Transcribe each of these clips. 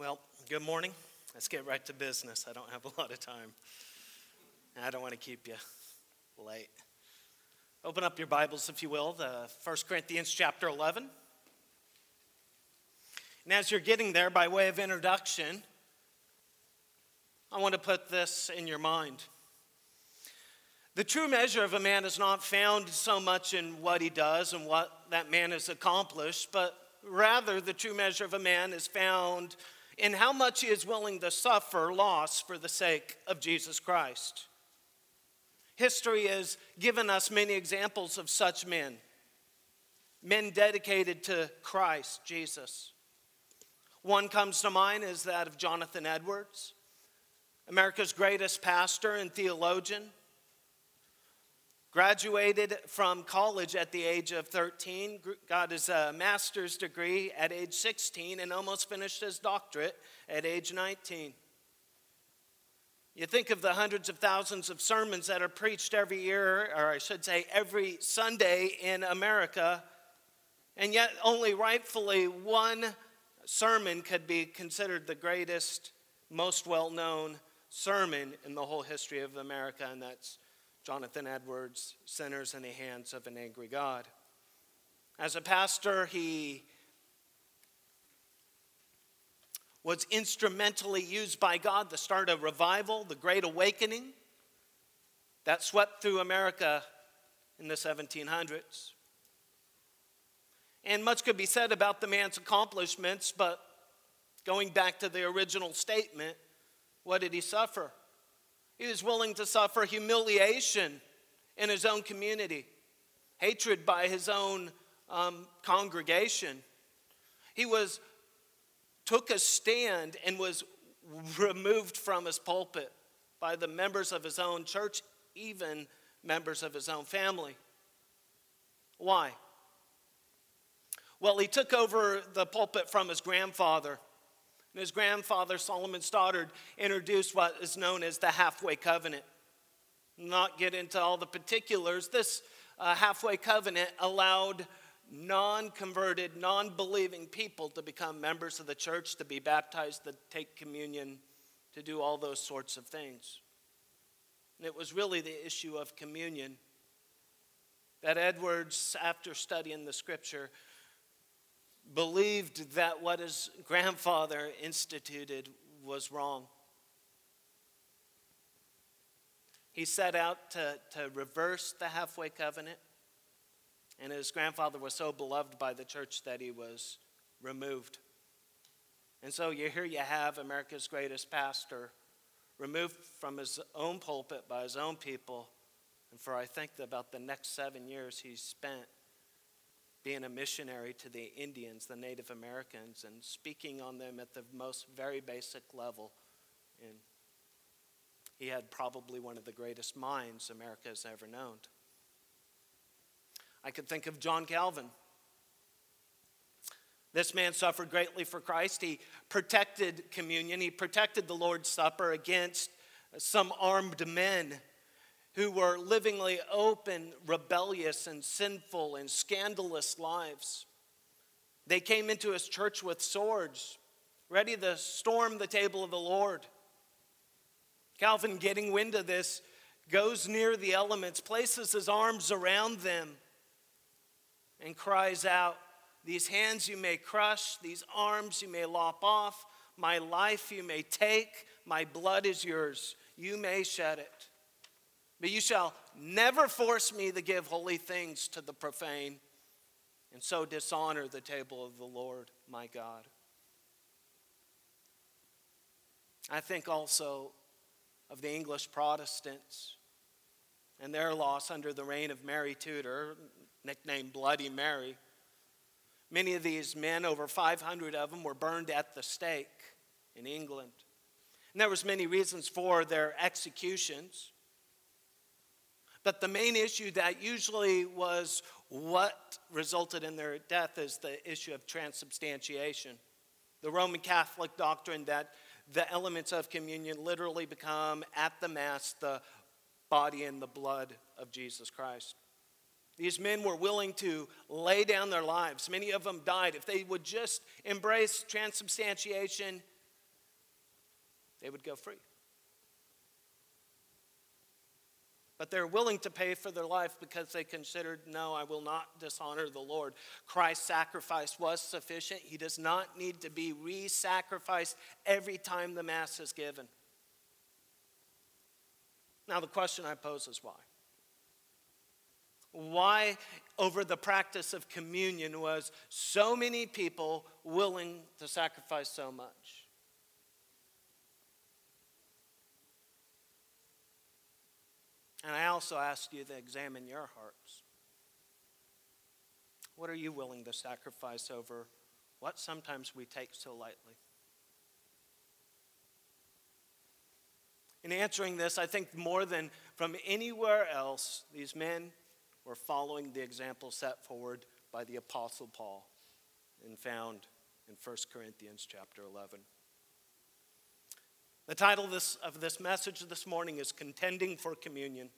Well, good morning. Let's get right to business. I don't have a lot of time. I don't want to keep you late. Open up your Bibles, if you will, the 1 Corinthians chapter 11. And as you're getting there, by way of introduction, I want to put this in your mind. The true measure of a man is not found so much in what he does and what that man has accomplished, but rather the true measure of a man is found in how much he is willing to suffer loss for the sake of Jesus Christ. History has given us many examples of such men, men dedicated to Christ Jesus. One comes to mind is that of Jonathan Edwards, America's greatest pastor and theologian. Graduated from college at the age of 13, got his uh, master's degree at age 16, and almost finished his doctorate at age 19. You think of the hundreds of thousands of sermons that are preached every year, or I should say every Sunday in America, and yet only rightfully one sermon could be considered the greatest, most well known sermon in the whole history of America, and that's Jonathan Edwards, Sinners in the Hands of an Angry God. As a pastor, he was instrumentally used by God to start a revival, the Great Awakening, that swept through America in the 1700s. And much could be said about the man's accomplishments, but going back to the original statement, what did he suffer? He was willing to suffer humiliation in his own community, hatred by his own um, congregation. He was took a stand and was removed from his pulpit by the members of his own church, even members of his own family. Why? Well, he took over the pulpit from his grandfather and his grandfather, Solomon Stoddard, introduced what is known as the halfway covenant. Not get into all the particulars, this uh, halfway covenant allowed non converted, non believing people to become members of the church, to be baptized, to take communion, to do all those sorts of things. And it was really the issue of communion that Edwards, after studying the scripture, believed that what his grandfather instituted was wrong. He set out to, to reverse the halfway covenant, and his grandfather was so beloved by the church that he was removed. And so you, here you have America's greatest pastor removed from his own pulpit by his own people. And for I think about the next seven years he spent being a missionary to the Indians, the Native Americans, and speaking on them at the most very basic level. And he had probably one of the greatest minds America has ever known. I could think of John Calvin. This man suffered greatly for Christ. He protected communion, he protected the Lord's Supper against some armed men who were livingly open, rebellious, and sinful and scandalous lives. They came into his church with swords, ready to storm the table of the Lord. Calvin, getting wind of this, goes near the elements, places his arms around them, and cries out, These hands you may crush, these arms you may lop off, my life you may take, my blood is yours, you may shed it. But you shall never force me to give holy things to the profane, and so dishonor the table of the Lord my God. I think also of the English Protestants and their loss under the reign of Mary Tudor, nicknamed Bloody Mary. Many of these men, over 500 of them, were burned at the stake in England. And there was many reasons for their executions. But the main issue that usually was what resulted in their death is the issue of transubstantiation. The Roman Catholic doctrine that the elements of communion literally become at the Mass the body and the blood of Jesus Christ. These men were willing to lay down their lives. Many of them died. If they would just embrace transubstantiation, they would go free. But they're willing to pay for their life because they considered, no, I will not dishonor the Lord. Christ's sacrifice was sufficient. He does not need to be re sacrificed every time the Mass is given. Now, the question I pose is why? Why, over the practice of communion, was so many people willing to sacrifice so much? And I also ask you to examine your hearts. What are you willing to sacrifice over what sometimes we take so lightly? In answering this, I think more than from anywhere else, these men were following the example set forward by the Apostle Paul and found in 1 Corinthians chapter 11. The title of this, of this message this morning is Contending for Communion.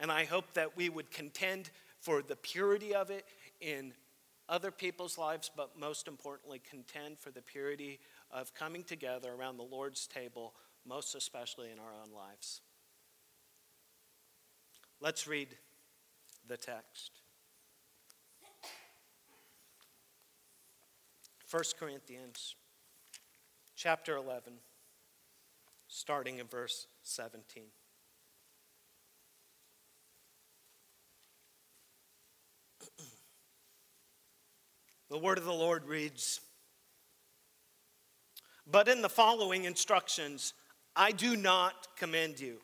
And I hope that we would contend for the purity of it in other people's lives, but most importantly, contend for the purity of coming together around the Lord's table, most especially in our own lives. Let's read the text. 1 Corinthians chapter 11, starting in verse 17. the word of the Lord reads But in the following instructions, I do not commend you.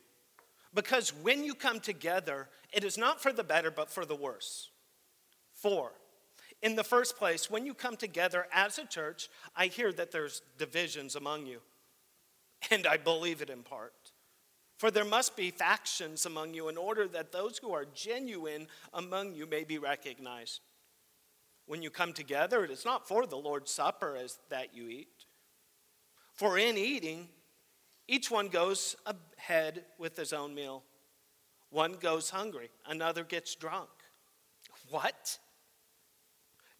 Because when you come together, it is not for the better, but for the worse. For, in the first place, when you come together as a church, I hear that there's divisions among you. And I believe it in part. For there must be factions among you in order that those who are genuine among you may be recognized. When you come together, it is not for the Lord's Supper as that you eat. For in eating, each one goes ahead with his own meal. One goes hungry, another gets drunk. What?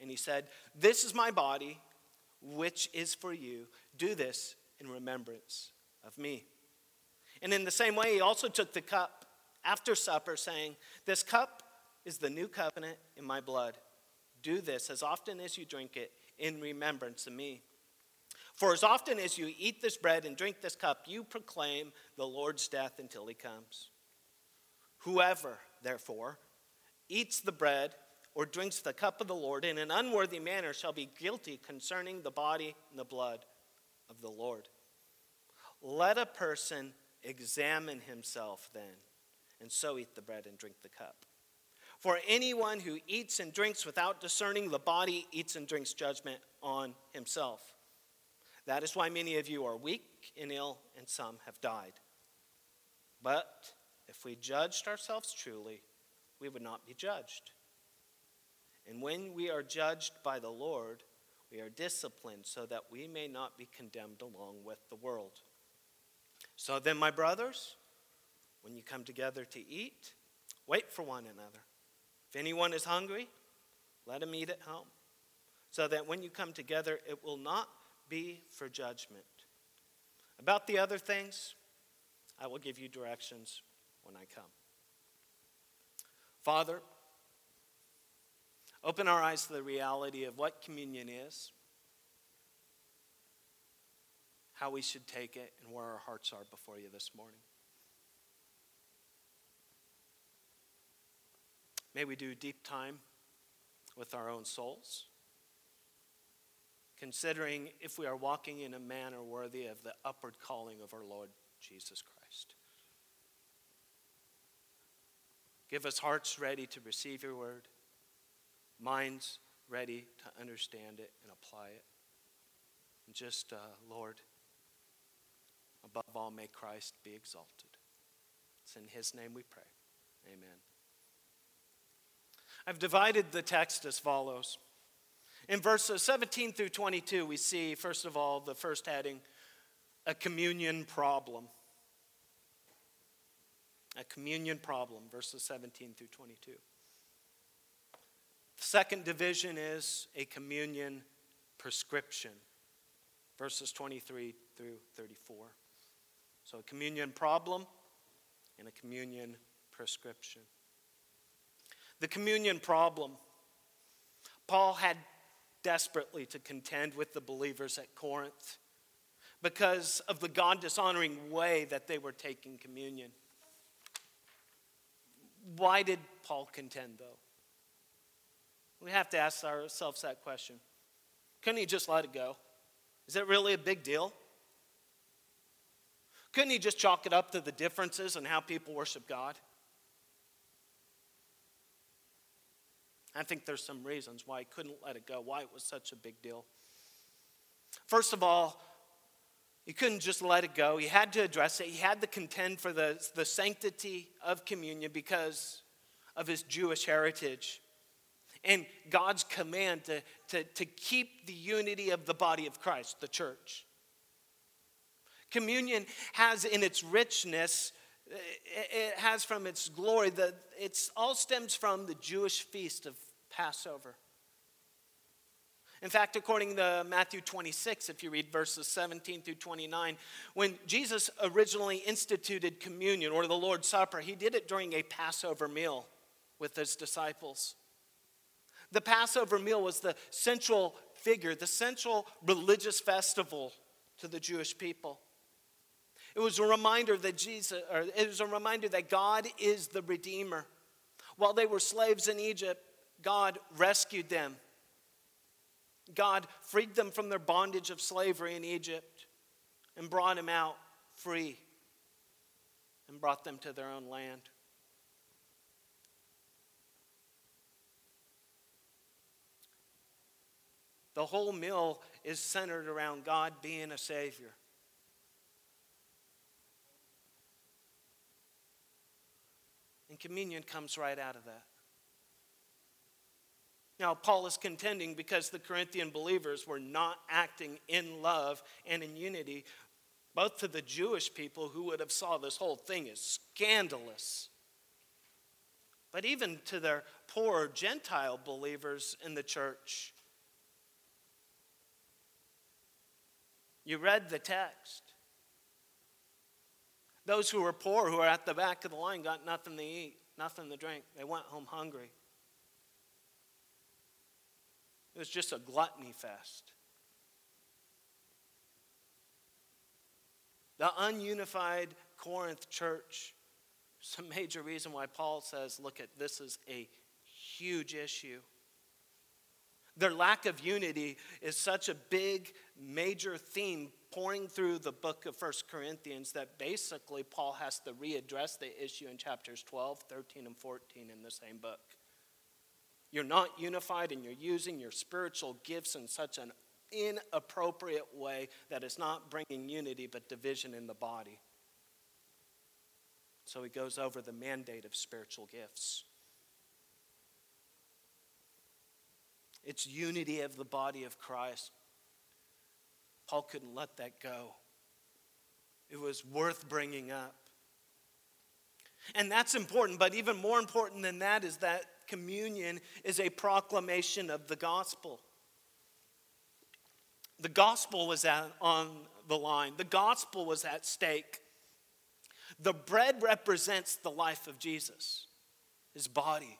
And he said, This is my body, which is for you. Do this in remembrance of me. And in the same way, he also took the cup after supper, saying, This cup is the new covenant in my blood. Do this as often as you drink it in remembrance of me. For as often as you eat this bread and drink this cup, you proclaim the Lord's death until he comes. Whoever, therefore, eats the bread or drinks the cup of the Lord in an unworthy manner shall be guilty concerning the body and the blood of the Lord. Let a person examine himself then, and so eat the bread and drink the cup. For anyone who eats and drinks without discerning the body eats and drinks judgment on himself. That is why many of you are weak and ill, and some have died. But if we judged ourselves truly, we would not be judged. And when we are judged by the Lord, we are disciplined so that we may not be condemned along with the world. So then, my brothers, when you come together to eat, wait for one another. If anyone is hungry, let him eat at home, so that when you come together, it will not be for judgment. About the other things, I will give you directions when I come. Father, open our eyes to the reality of what communion is, how we should take it, and where our hearts are before you this morning. May we do deep time with our own souls considering if we are walking in a manner worthy of the upward calling of our Lord Jesus Christ. Give us hearts ready to receive your word, minds ready to understand it and apply it. And just, uh, Lord, above all, may Christ be exalted. It's in his name we pray. Amen. I've divided the text as follows. In verses 17 through 22, we see, first of all, the first heading a communion problem. A communion problem, verses 17 through 22. Second division is a communion prescription, verses 23 through 34. So, a communion problem and a communion prescription. The communion problem. Paul had desperately to contend with the believers at Corinth because of the God dishonoring way that they were taking communion. Why did Paul contend, though? We have to ask ourselves that question. Couldn't he just let it go? Is it really a big deal? Couldn't he just chalk it up to the differences in how people worship God? I think there's some reasons why he couldn't let it go, why it was such a big deal. First of all, he couldn't just let it go. He had to address it. He had to contend for the, the sanctity of communion because of his Jewish heritage and God's command to, to, to keep the unity of the body of Christ, the church. Communion has in its richness, eh, it has from its glory, that it all stems from the Jewish feast of Passover. In fact, according to Matthew 26, if you read verses 17 through 29, when Jesus originally instituted communion or the Lord's Supper, he did it during a Passover meal with his disciples. The Passover meal was the central figure, the central religious festival to the Jewish people. It was a reminder that Jesus, or it was a reminder that God is the Redeemer. While they were slaves in Egypt, God rescued them. God freed them from their bondage of slavery in Egypt and brought them out free and brought them to their own land. The whole meal is centered around God being a Savior. And communion comes right out of that. Now, Paul is contending because the Corinthian believers were not acting in love and in unity, both to the Jewish people who would have saw this whole thing as scandalous, but even to their poor Gentile believers in the church. You read the text. Those who were poor, who were at the back of the line, got nothing to eat, nothing to drink. They went home hungry. It was just a gluttony fest. The ununified Corinth church is a major reason why Paul says, look at this is a huge issue. Their lack of unity is such a big, major theme pouring through the book of First Corinthians that basically Paul has to readdress the issue in chapters 12, 13, and 14 in the same book. You're not unified and you're using your spiritual gifts in such an inappropriate way that is not bringing unity but division in the body. So he goes over the mandate of spiritual gifts. It's unity of the body of Christ. Paul couldn't let that go. It was worth bringing up. And that's important, but even more important than that is that communion is a proclamation of the gospel. The gospel was at, on the line, the gospel was at stake. The bread represents the life of Jesus, his body.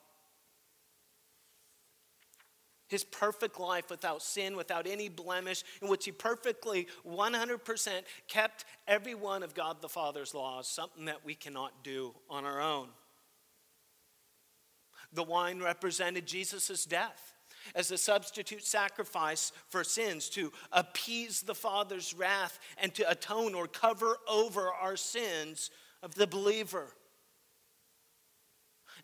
His perfect life without sin, without any blemish, in which he perfectly, 100% kept every one of God the Father's laws, something that we cannot do on our own. The wine represented Jesus' death as a substitute sacrifice for sins to appease the Father's wrath and to atone or cover over our sins of the believer.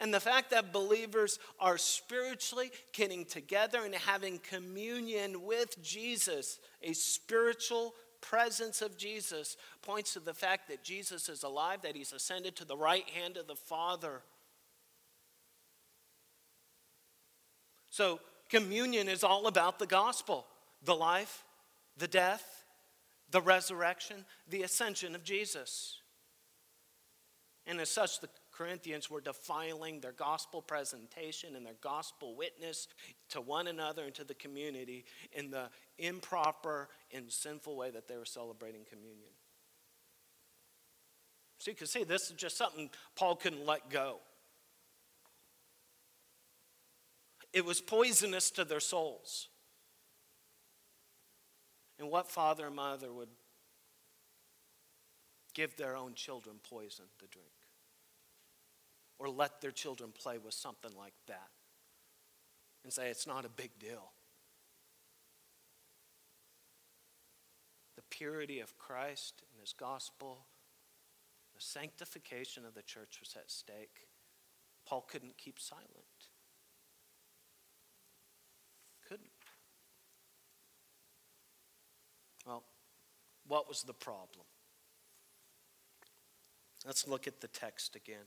And the fact that believers are spiritually getting together and having communion with Jesus, a spiritual presence of Jesus, points to the fact that Jesus is alive, that he's ascended to the right hand of the Father. So, communion is all about the gospel the life, the death, the resurrection, the ascension of Jesus. And as such, the Corinthians were defiling their gospel presentation and their gospel witness to one another and to the community in the improper and sinful way that they were celebrating communion. So you can see this is just something Paul couldn't let go. It was poisonous to their souls. And what father and mother would give their own children poison to drink? Or let their children play with something like that and say it's not a big deal. The purity of Christ and his gospel, the sanctification of the church was at stake. Paul couldn't keep silent. Couldn't. Well, what was the problem? Let's look at the text again.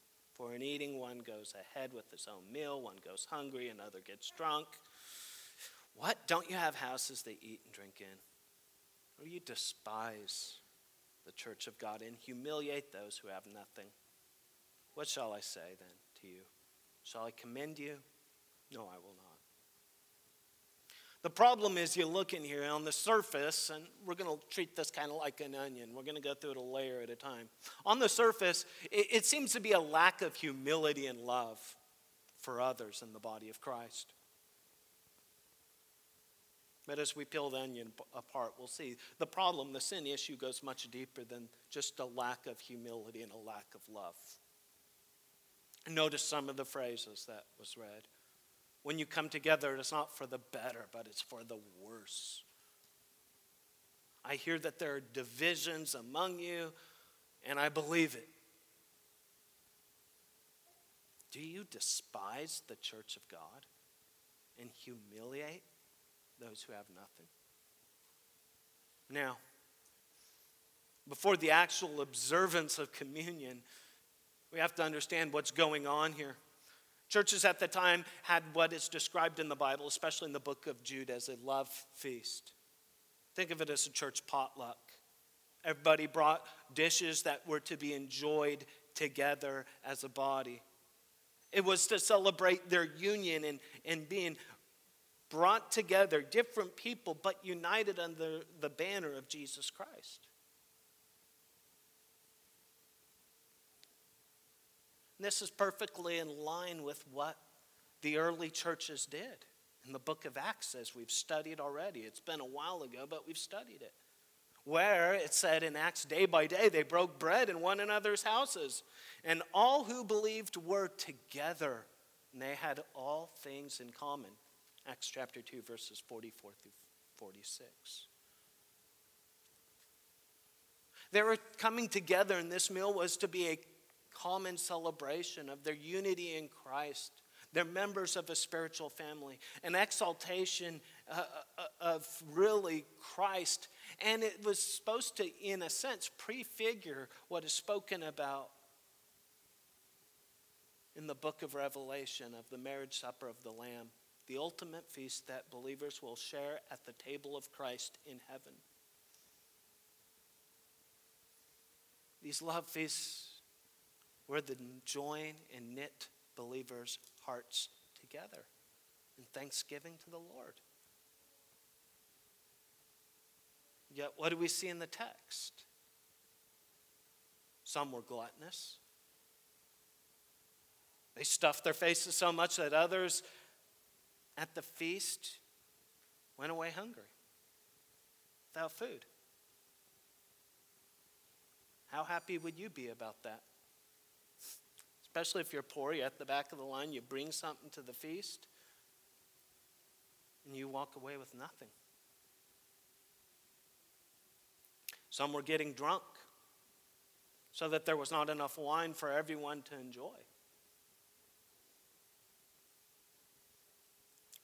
For in eating, one goes ahead with his own meal, one goes hungry, another gets drunk. What? Don't you have houses they eat and drink in? Or you despise the church of God and humiliate those who have nothing? What shall I say then to you? Shall I commend you? No, I will not. The problem is you look in here on the surface, and we're going to treat this kind of like an onion. We're going to go through it a layer at a time. On the surface, it, it seems to be a lack of humility and love for others in the body of Christ. But as we peel the onion apart, we'll see the problem, the sin issue, goes much deeper than just a lack of humility and a lack of love. Notice some of the phrases that was read. When you come together, it's not for the better, but it's for the worse. I hear that there are divisions among you, and I believe it. Do you despise the church of God and humiliate those who have nothing? Now, before the actual observance of communion, we have to understand what's going on here. Churches at the time had what is described in the Bible, especially in the book of Jude, as a love feast. Think of it as a church potluck. Everybody brought dishes that were to be enjoyed together as a body. It was to celebrate their union and, and being brought together, different people, but united under the banner of Jesus Christ. And this is perfectly in line with what the early churches did in the book of Acts, as we've studied already. It's been a while ago, but we've studied it. Where it said in Acts, day by day, they broke bread in one another's houses. And all who believed were together, and they had all things in common. Acts chapter 2, verses 44 through 46. They were coming together, and this meal was to be a common celebration of their unity in Christ. They're members of a spiritual family, an exaltation uh, uh, of really Christ. And it was supposed to, in a sense, prefigure what is spoken about in the book of Revelation of the marriage supper of the Lamb, the ultimate feast that believers will share at the table of Christ in heaven. These love feasts where the join and knit believers' hearts together in thanksgiving to the Lord. Yet, what do we see in the text? Some were gluttonous. They stuffed their faces so much that others at the feast went away hungry, without food. How happy would you be about that? Especially if you're poor, you're at the back of the line, you bring something to the feast, and you walk away with nothing. Some were getting drunk so that there was not enough wine for everyone to enjoy.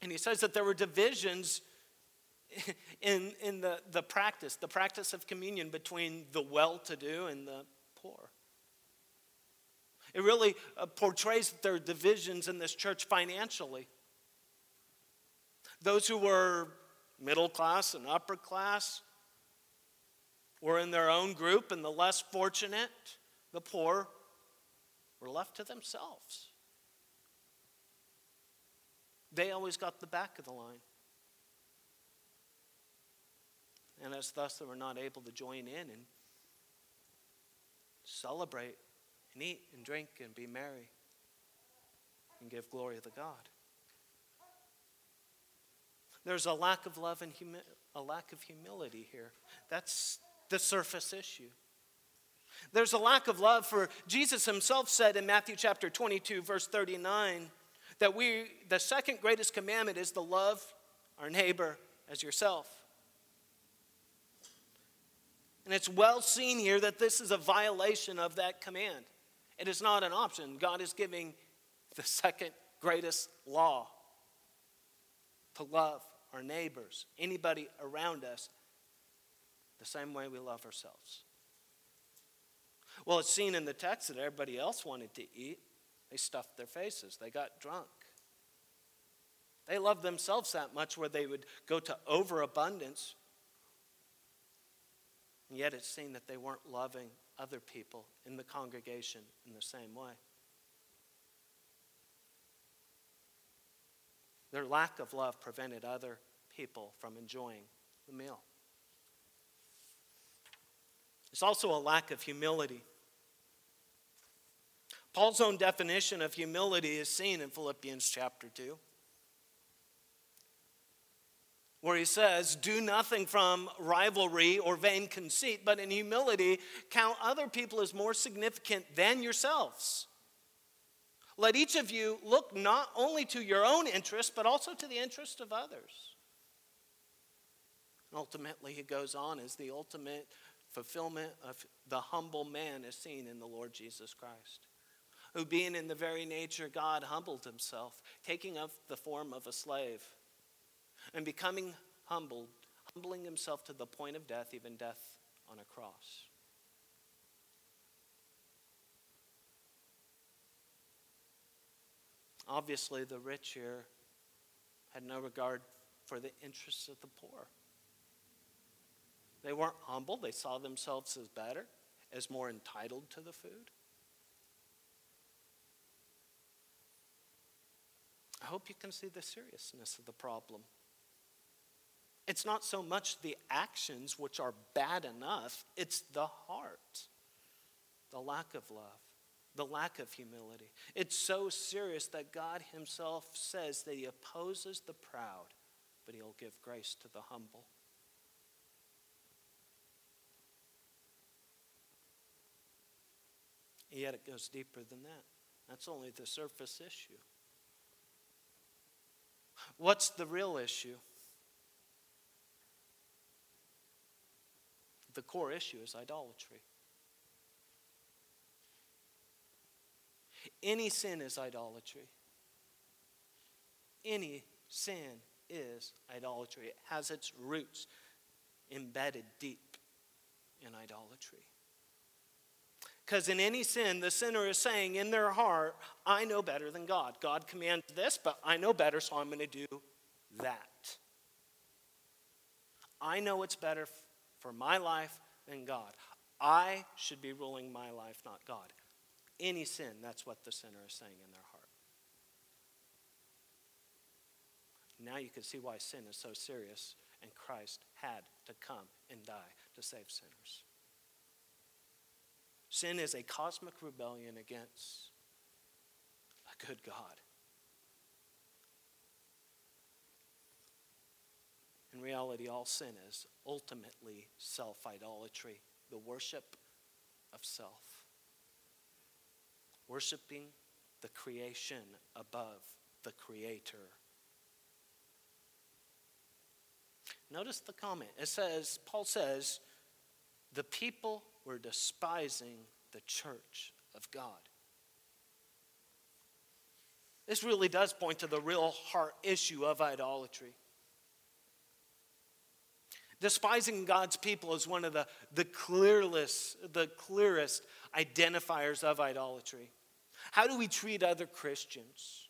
And he says that there were divisions in, in the, the practice, the practice of communion between the well to do and the. It really uh, portrays are divisions in this church financially. Those who were middle class and upper class were in their own group, and the less fortunate, the poor, were left to themselves. They always got the back of the line. And as thus they were not able to join in and celebrate and eat and drink and be merry and give glory to God. There's a lack of love and humi- a lack of humility here. That's the surface issue. There's a lack of love for Jesus himself said in Matthew chapter 22 verse 39 that we the second greatest commandment is to love our neighbor as yourself. And it's well seen here that this is a violation of that command. It is not an option. God is giving the second greatest law to love our neighbors, anybody around us, the same way we love ourselves. Well, it's seen in the text that everybody else wanted to eat. They stuffed their faces, they got drunk. They loved themselves that much where they would go to overabundance and yet it's seen that they weren't loving other people in the congregation in the same way. Their lack of love prevented other people from enjoying the meal. It's also a lack of humility. Paul's own definition of humility is seen in Philippians chapter 2 where he says, Do nothing from rivalry or vain conceit, but in humility count other people as more significant than yourselves. Let each of you look not only to your own interest, but also to the interest of others. And ultimately, he goes on as the ultimate fulfillment of the humble man is seen in the Lord Jesus Christ, who, being in the very nature God, humbled himself, taking up the form of a slave and becoming humbled, humbling himself to the point of death, even death on a cross. Obviously, the rich here had no regard for the interests of the poor. They weren't humble, they saw themselves as better, as more entitled to the food. I hope you can see the seriousness of the problem. It's not so much the actions, which are bad enough, it's the heart, the lack of love, the lack of humility. It's so serious that God Himself says that He opposes the proud, but He'll give grace to the humble. Yet it goes deeper than that. That's only the surface issue. What's the real issue? The core issue is idolatry. Any sin is idolatry. Any sin is idolatry. It has its roots embedded deep in idolatry. Because in any sin, the sinner is saying in their heart, I know better than God. God commands this, but I know better, so I'm going to do that. I know it's better for my life than God. I should be ruling my life, not God. Any sin, that's what the sinner is saying in their heart. Now you can see why sin is so serious, and Christ had to come and die to save sinners. Sin is a cosmic rebellion against a good God. In reality, all sin is ultimately self idolatry, the worship of self. Worshiping the creation above the Creator. Notice the comment. It says, Paul says, the people were despising the church of God. This really does point to the real heart issue of idolatry. Despising God's people is one of the, the, clearest, the clearest identifiers of idolatry. How do we treat other Christians?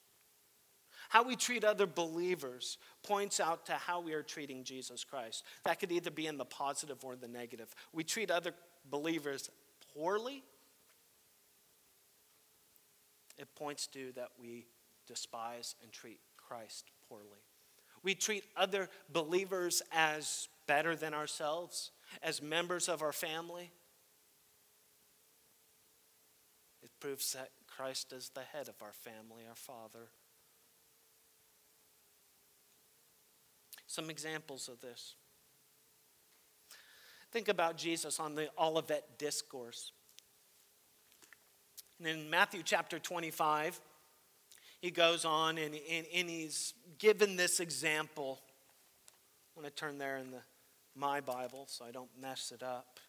How we treat other believers points out to how we are treating Jesus Christ. That could either be in the positive or the negative. We treat other believers poorly, it points to that we despise and treat Christ poorly. We treat other believers as better than ourselves, as members of our family. It proves that Christ is the head of our family, our Father. Some examples of this. Think about Jesus on the Olivet Discourse. And in Matthew chapter 25, he goes on and, and, and he's given this example. I to turn there in the, my Bible so I don't mess it up.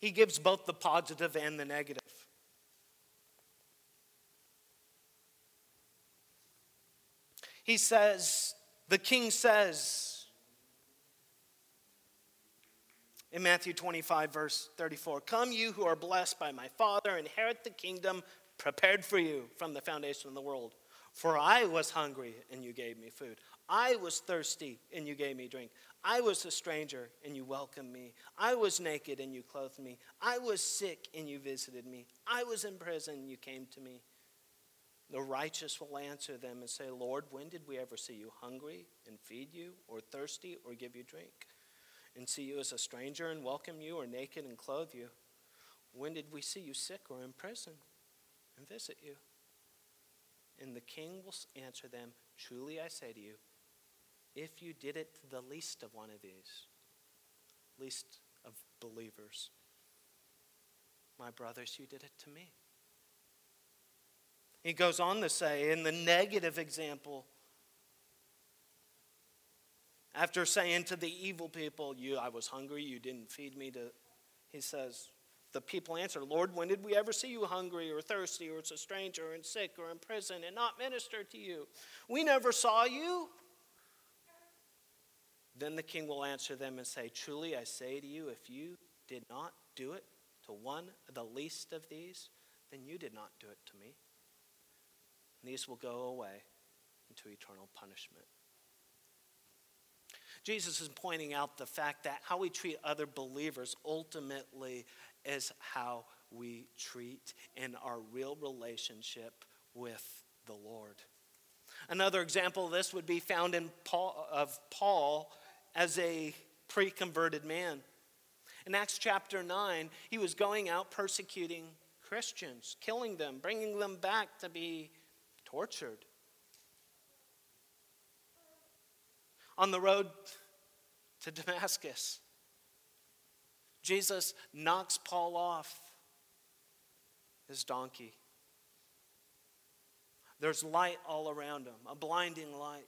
He gives both the positive and the negative. He says, the king says in Matthew 25, verse 34 Come, you who are blessed by my Father, inherit the kingdom prepared for you from the foundation of the world. For I was hungry, and you gave me food. I was thirsty, and you gave me drink. I was a stranger, and you welcomed me. I was naked, and you clothed me. I was sick, and you visited me. I was in prison, and you came to me. The righteous will answer them and say, Lord, when did we ever see you hungry and feed you, or thirsty or give you drink? And see you as a stranger and welcome you, or naked and clothe you? When did we see you sick or in prison and visit you? And the king will answer them, Truly I say to you, if you did it to the least of one of these, least of believers, my brothers, you did it to me. He goes on to say, in the negative example, after saying to the evil people, you, I was hungry, you didn't feed me, to, he says, the people answer, Lord, when did we ever see you hungry or thirsty or as a stranger and sick or in prison and not minister to you? We never saw you. Then the king will answer them and say, Truly I say to you, if you did not do it to one of the least of these, then you did not do it to me. And these will go away into eternal punishment. Jesus is pointing out the fact that how we treat other believers ultimately is how we treat in our real relationship with the Lord. Another example of this would be found in Paul, of Paul as a pre converted man. In Acts chapter 9, he was going out persecuting Christians, killing them, bringing them back to be tortured. On the road to Damascus, Jesus knocks Paul off his donkey. There's light all around him, a blinding light.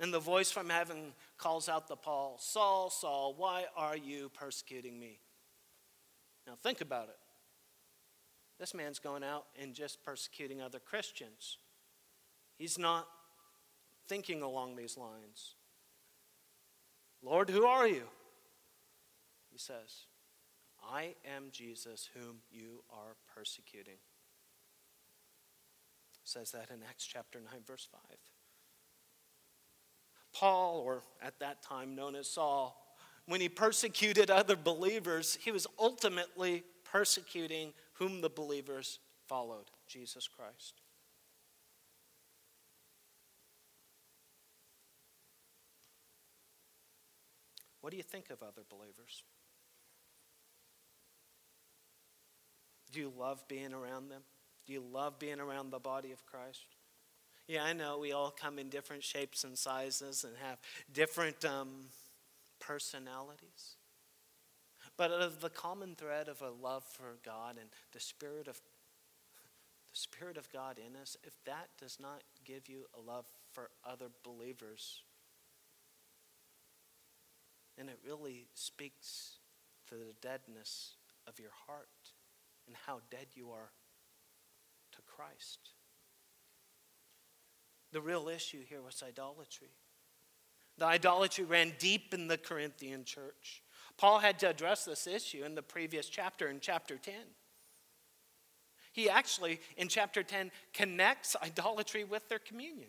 And the voice from heaven calls out to Paul Saul, Saul, why are you persecuting me? Now think about it. This man's going out and just persecuting other Christians. He's not thinking along these lines. Lord, who are you? He says, I am Jesus whom you are persecuting. says that in Acts chapter 9, verse 5. Paul, or at that time known as Saul, when he persecuted other believers, he was ultimately persecuting whom the believers followed Jesus Christ. What do you think of other believers? Do you love being around them? Do you love being around the body of Christ? Yeah, I know we all come in different shapes and sizes and have different um, personalities. But of the common thread of a love for God and the Spirit of the Spirit of God in us, if that does not give you a love for other believers, then it really speaks to the deadness of your heart and how dead you are to Christ. The real issue here was idolatry. The idolatry ran deep in the Corinthian church. Paul had to address this issue in the previous chapter, in chapter 10. He actually, in chapter 10, connects idolatry with their communion.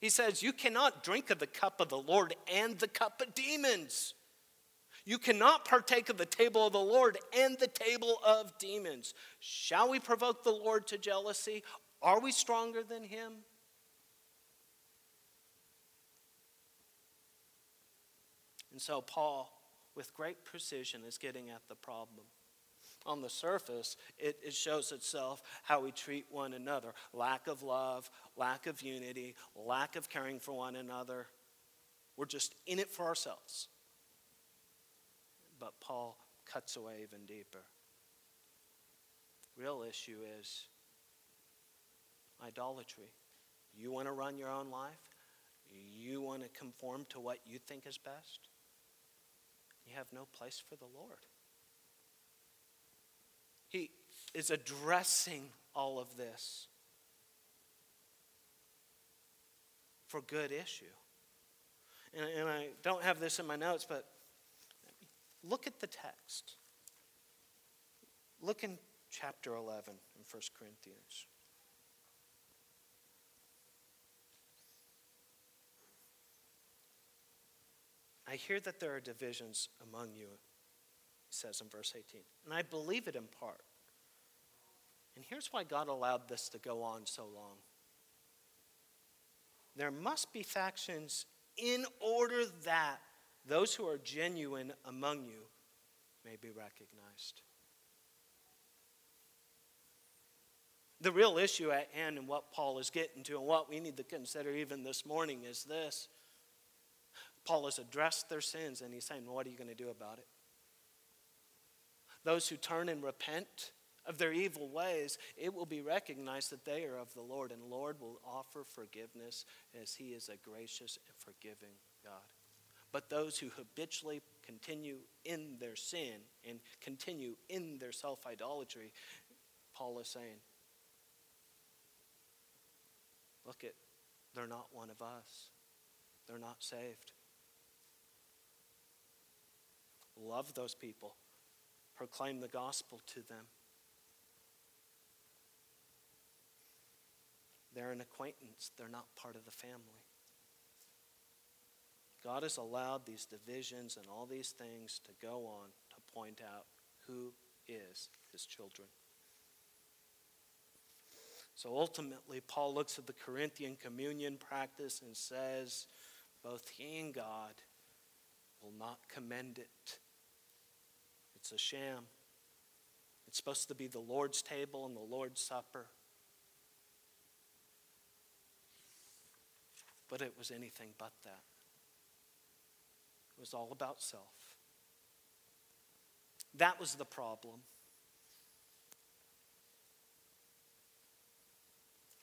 He says, You cannot drink of the cup of the Lord and the cup of demons. You cannot partake of the table of the Lord and the table of demons. Shall we provoke the Lord to jealousy? Are we stronger than him? And so, Paul, with great precision, is getting at the problem. On the surface, it, it shows itself how we treat one another lack of love, lack of unity, lack of caring for one another. We're just in it for ourselves. But Paul cuts away even deeper. Real issue is idolatry. You want to run your own life? You want to conform to what you think is best? You have no place for the Lord. He is addressing all of this for good issue. And, and I don't have this in my notes, but look at the text. Look in chapter 11 in 1 Corinthians. I hear that there are divisions among you, he says in verse 18. And I believe it in part. And here's why God allowed this to go on so long. There must be factions in order that those who are genuine among you may be recognized. The real issue at hand and what Paul is getting to and what we need to consider even this morning is this Paul has addressed their sins and he's saying, What are you going to do about it? Those who turn and repent of their evil ways, it will be recognized that they are of the Lord, and Lord will offer forgiveness as he is a gracious and forgiving God. But those who habitually continue in their sin and continue in their self idolatry, Paul is saying, Look at, they're not one of us. They're not saved. Love those people, proclaim the gospel to them. They're an acquaintance, they're not part of the family. God has allowed these divisions and all these things to go on to point out who is his children. So ultimately, Paul looks at the Corinthian communion practice and says, both he and God will not commend it. It's a sham. It's supposed to be the Lord's table and the Lord's supper. But it was anything but that. It was all about self. That was the problem.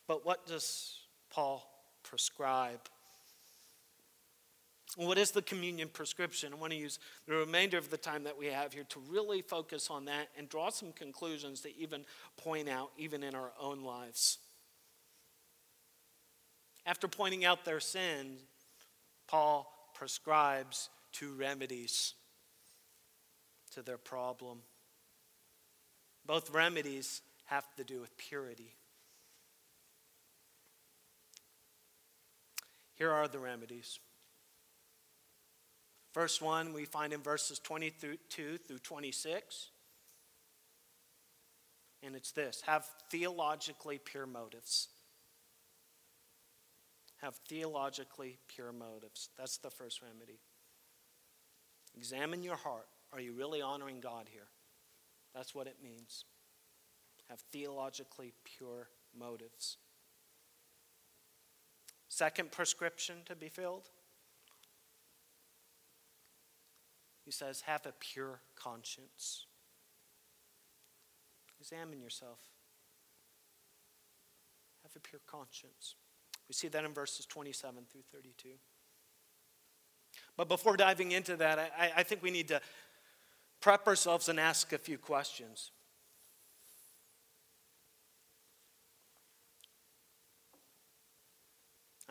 But what does Paul prescribe what is the communion prescription? I want to use the remainder of the time that we have here to really focus on that and draw some conclusions to even point out, even in our own lives. After pointing out their sin, Paul prescribes two remedies to their problem. Both remedies have to do with purity. Here are the remedies. First one we find in verses 22 through 26. And it's this have theologically pure motives. Have theologically pure motives. That's the first remedy. Examine your heart. Are you really honoring God here? That's what it means. have theologically pure motives. Second prescription to be filled he says, have a pure conscience. Examine yourself. Have a pure conscience. We see that in verses 27 through 32. But before diving into that, I, I think we need to prep ourselves and ask a few questions.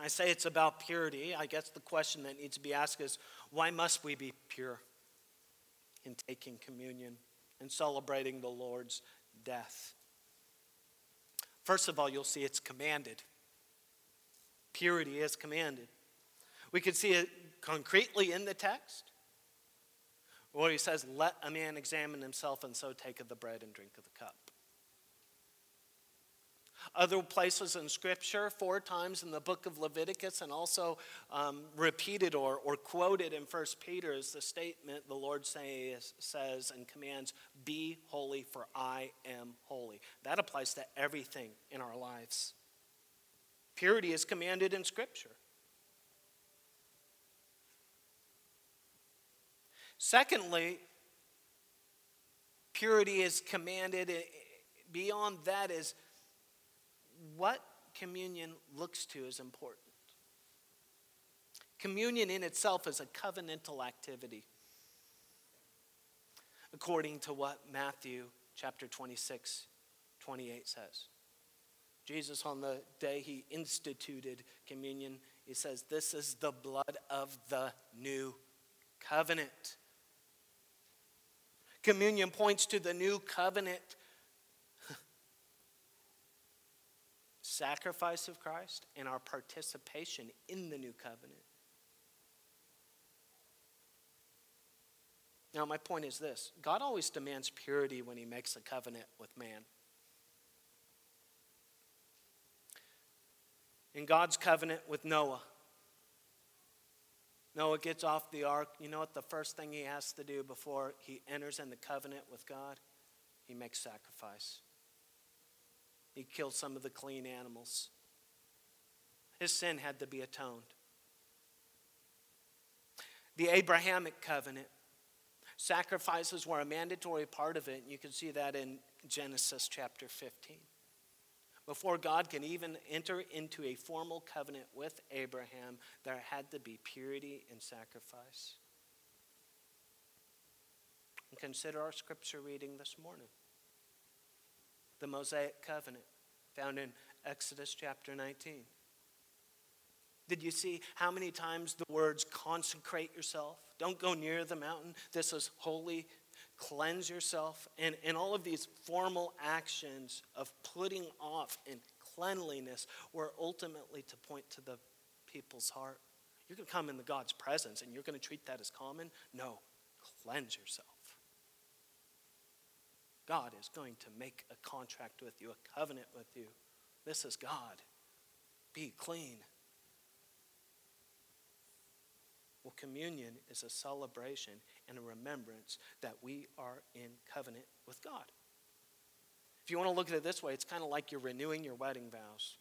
I say it's about purity. I guess the question that needs to be asked is why must we be pure in taking communion and celebrating the Lord's death? First of all, you'll see it's commanded. Purity is commanded. We can see it concretely in the text, where he says, Let a man examine himself, and so take of the bread and drink of the cup. Other places in Scripture, four times in the book of Leviticus, and also um, repeated or, or quoted in First Peter, is the statement the Lord says, says and commands, Be holy, for I am holy. That applies to everything in our lives. Purity is commanded in Scripture. Secondly, purity is commanded. Beyond that is what communion looks to is important. Communion in itself is a covenantal activity, according to what Matthew chapter 26, 28 says. Jesus, on the day he instituted communion, he says, This is the blood of the new covenant. Communion points to the new covenant sacrifice of Christ and our participation in the new covenant. Now, my point is this God always demands purity when he makes a covenant with man. In God's covenant with Noah, Noah gets off the ark. You know what the first thing he has to do before he enters in the covenant with God? He makes sacrifice. He killed some of the clean animals. His sin had to be atoned. The Abrahamic covenant, sacrifices were a mandatory part of it. And you can see that in Genesis chapter 15. Before God can even enter into a formal covenant with Abraham, there had to be purity and sacrifice. And consider our scripture reading this morning the Mosaic covenant found in Exodus chapter 19. Did you see how many times the words consecrate yourself? Don't go near the mountain. This is holy. Cleanse yourself. And, and all of these formal actions of putting off and cleanliness were ultimately to point to the people's heart. You're going to come into God's presence and you're going to treat that as common? No. Cleanse yourself. God is going to make a contract with you, a covenant with you. This is God. Be clean. Well, communion is a celebration and a remembrance that we are in covenant with God. If you want to look at it this way, it's kind of like you're renewing your wedding vows.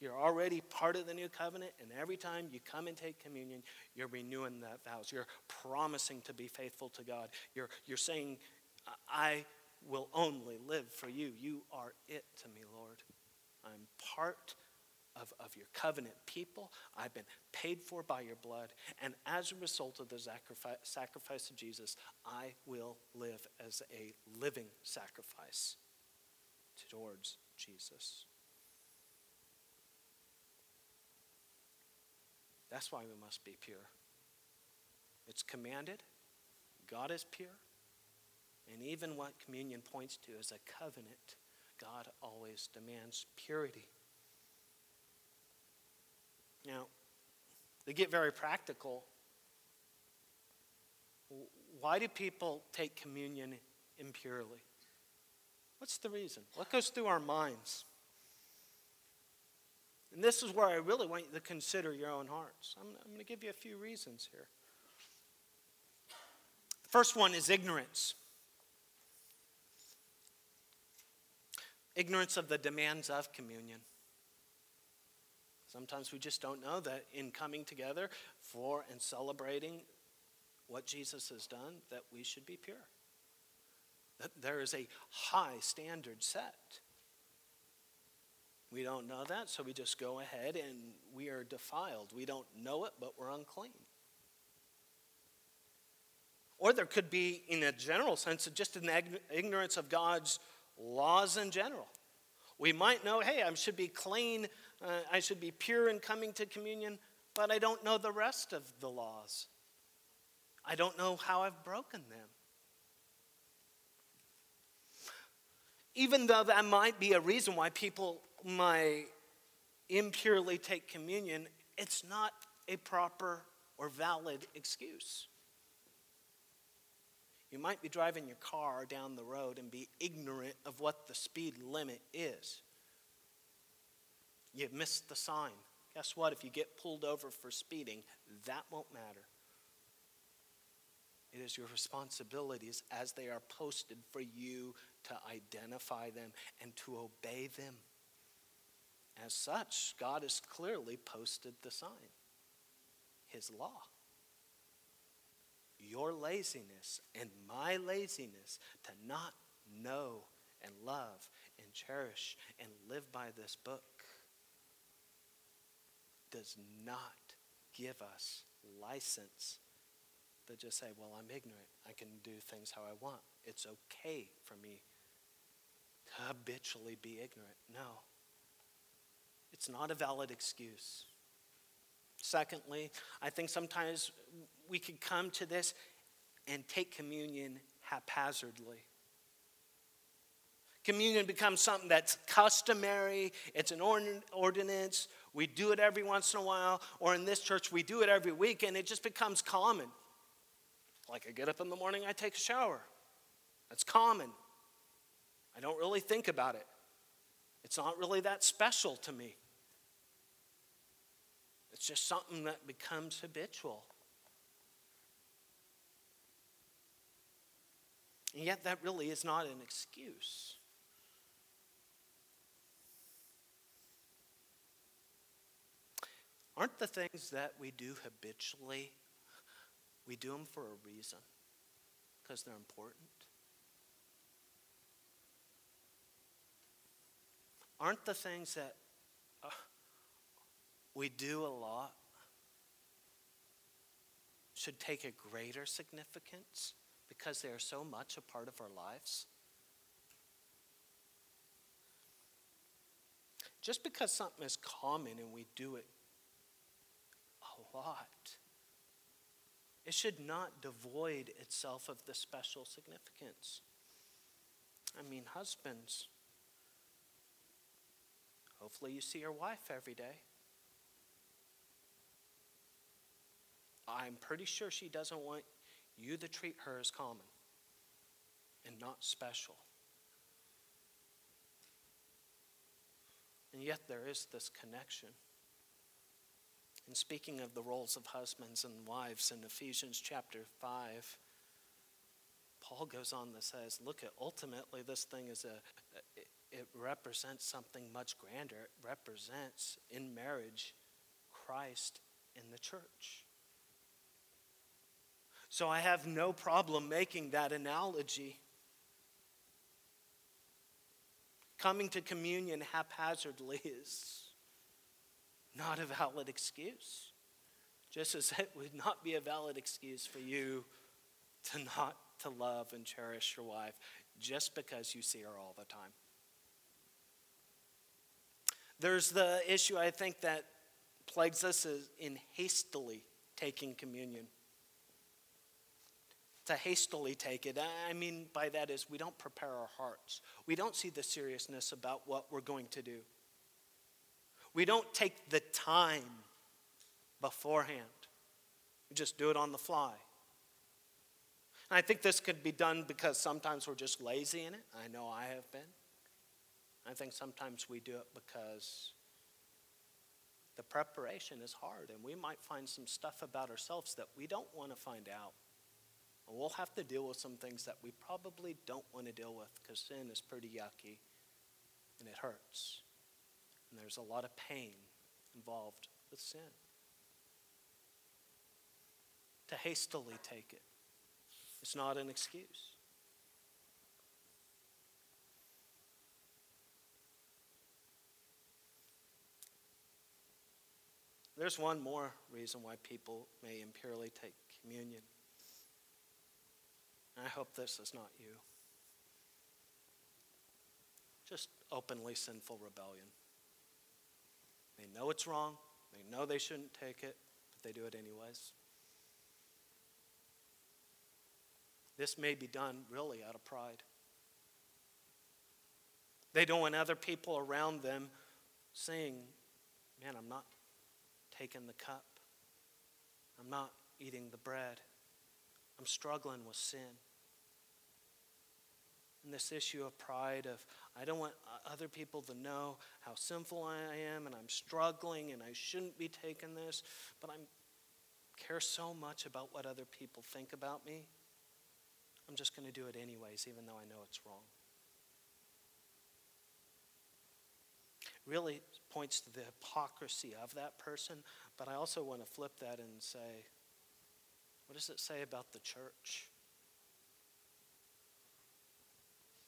You're already part of the new covenant, and every time you come and take communion, you're renewing that vows. You're promising to be faithful to God. You're, you're saying, I will only live for you. You are it to me, Lord. I'm part of, of your covenant people. I've been paid for by your blood. And as a result of the sacrifice, sacrifice of Jesus, I will live as a living sacrifice towards Jesus. That's why we must be pure. It's commanded, God is pure, and even what communion points to is a covenant. God always demands purity. Now, they get very practical, why do people take communion impurely? What's the reason? What goes through our minds? And this is where I really want you to consider your own hearts. I'm, I'm going to give you a few reasons here. First one is ignorance. Ignorance of the demands of communion. Sometimes we just don't know that in coming together for and celebrating what Jesus has done, that we should be pure. That there is a high standard set. We don't know that, so we just go ahead and we are defiled. We don't know it, but we're unclean. Or there could be, in a general sense, just an ignorance of God's laws in general. We might know, hey, I should be clean, uh, I should be pure in coming to communion, but I don't know the rest of the laws. I don't know how I've broken them. Even though that might be a reason why people might impurely take communion, it's not a proper or valid excuse. You might be driving your car down the road and be ignorant of what the speed limit is. You've missed the sign. Guess what? If you get pulled over for speeding, that won't matter. It is your responsibilities as they are posted for you to identify them and to obey them. As such, God has clearly posted the sign, His law. Your laziness and my laziness to not know and love and cherish and live by this book does not give us license to just say, well, I'm ignorant. I can do things how I want. It's okay for me to habitually be ignorant. No. It's not a valid excuse. Secondly, I think sometimes we could come to this and take communion haphazardly. Communion becomes something that's customary, it's an ordinance. We do it every once in a while, or in this church, we do it every week, and it just becomes common. Like I get up in the morning, I take a shower. That's common. I don't really think about it. It's not really that special to me. It's just something that becomes habitual. And yet, that really is not an excuse. Aren't the things that we do habitually, we do them for a reason? Because they're important? Aren't the things that we do a lot should take a greater significance because they are so much a part of our lives? Just because something is common and we do it a lot, it should not devoid itself of the special significance. I mean, husbands, hopefully you see your wife every day. I'm pretty sure she doesn't want you to treat her as common and not special. And yet there is this connection. And speaking of the roles of husbands and wives in Ephesians chapter 5, Paul goes on to says, look at ultimately this thing is a it, it represents something much grander. It represents in marriage Christ in the church. So I have no problem making that analogy. Coming to communion haphazardly is not a valid excuse. Just as it would not be a valid excuse for you to not to love and cherish your wife just because you see her all the time. There's the issue I think that plagues us in hastily taking communion to hastily take it. I mean by that is we don't prepare our hearts. We don't see the seriousness about what we're going to do. We don't take the time beforehand. We just do it on the fly. And I think this could be done because sometimes we're just lazy in it. I know I have been. I think sometimes we do it because the preparation is hard and we might find some stuff about ourselves that we don't want to find out. And we'll have to deal with some things that we probably don't want to deal with because sin is pretty yucky. and it hurts. And there's a lot of pain involved with sin. To hastily take it, it is not an excuse. There's one more reason why people may impurely take communion. I hope this is not you. Just openly sinful rebellion. They know it's wrong, they know they shouldn't take it, but they do it anyways. This may be done really out of pride. They don't want other people around them saying, Man, I'm not taking the cup. I'm not eating the bread. I'm struggling with sin. And this issue of pride of I don't want uh, other people to know how sinful I am and I'm struggling and I shouldn't be taking this, but I care so much about what other people think about me. I'm just going to do it anyways, even though I know it's wrong. Really points to the hypocrisy of that person, but I also want to flip that and say, what does it say about the church?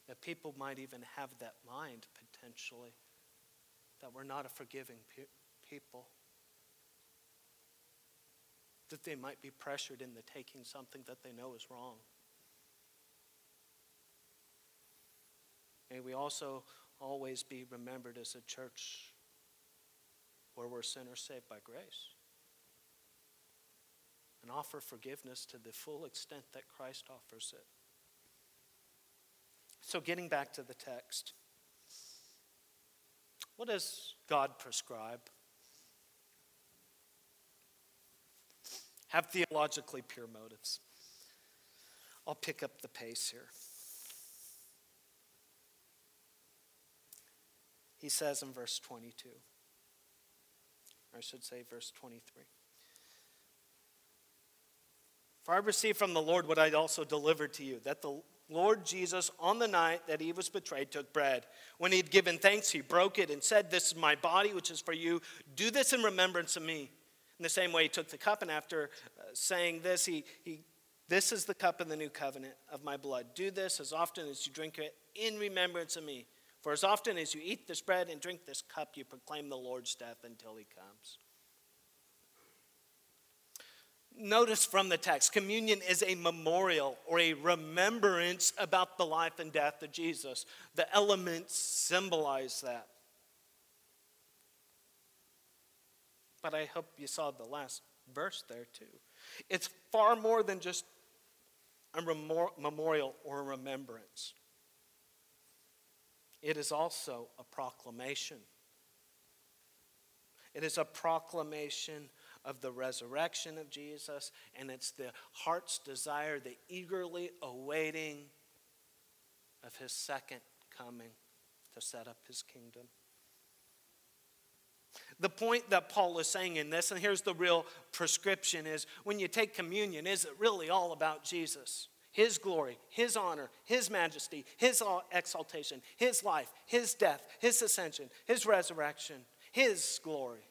That people might even have that mind potentially, that we're not a forgiving pe- people. That they might be pressured into taking something that they know is wrong. May we also always be remembered as a church where we're sinners saved by grace and offer forgiveness to the full extent that Christ offers it. So, getting back to the text, what does God prescribe? Have theologically pure motives. I'll pick up the pace here. He says in verse 22, or I should say, verse 23. For I received from the Lord what I also delivered to you that the Lord Jesus, on the night that he was betrayed, took bread. When he had given thanks, he broke it and said, This is my body, which is for you. Do this in remembrance of me. In the same way, he took the cup, and after uh, saying this, he, he this is the cup of the new covenant of my blood. Do this as often as you drink it in remembrance of me. For as often as you eat this bread and drink this cup, you proclaim the Lord's death until he comes. Notice from the text, communion is a memorial or a remembrance about the life and death of Jesus. The elements symbolize that. But I hope you saw the last verse there too. It's far more than just a memorial or a remembrance, it is also a proclamation. It is a proclamation of the resurrection of Jesus, and it's the heart's desire, the eagerly awaiting of his second coming to set up his kingdom. The point that Paul is saying in this, and here's the real prescription, is when you take communion, is it really all about Jesus? His glory, His honor, His majesty, His exaltation, His life, His death, His ascension, His resurrection, His glory.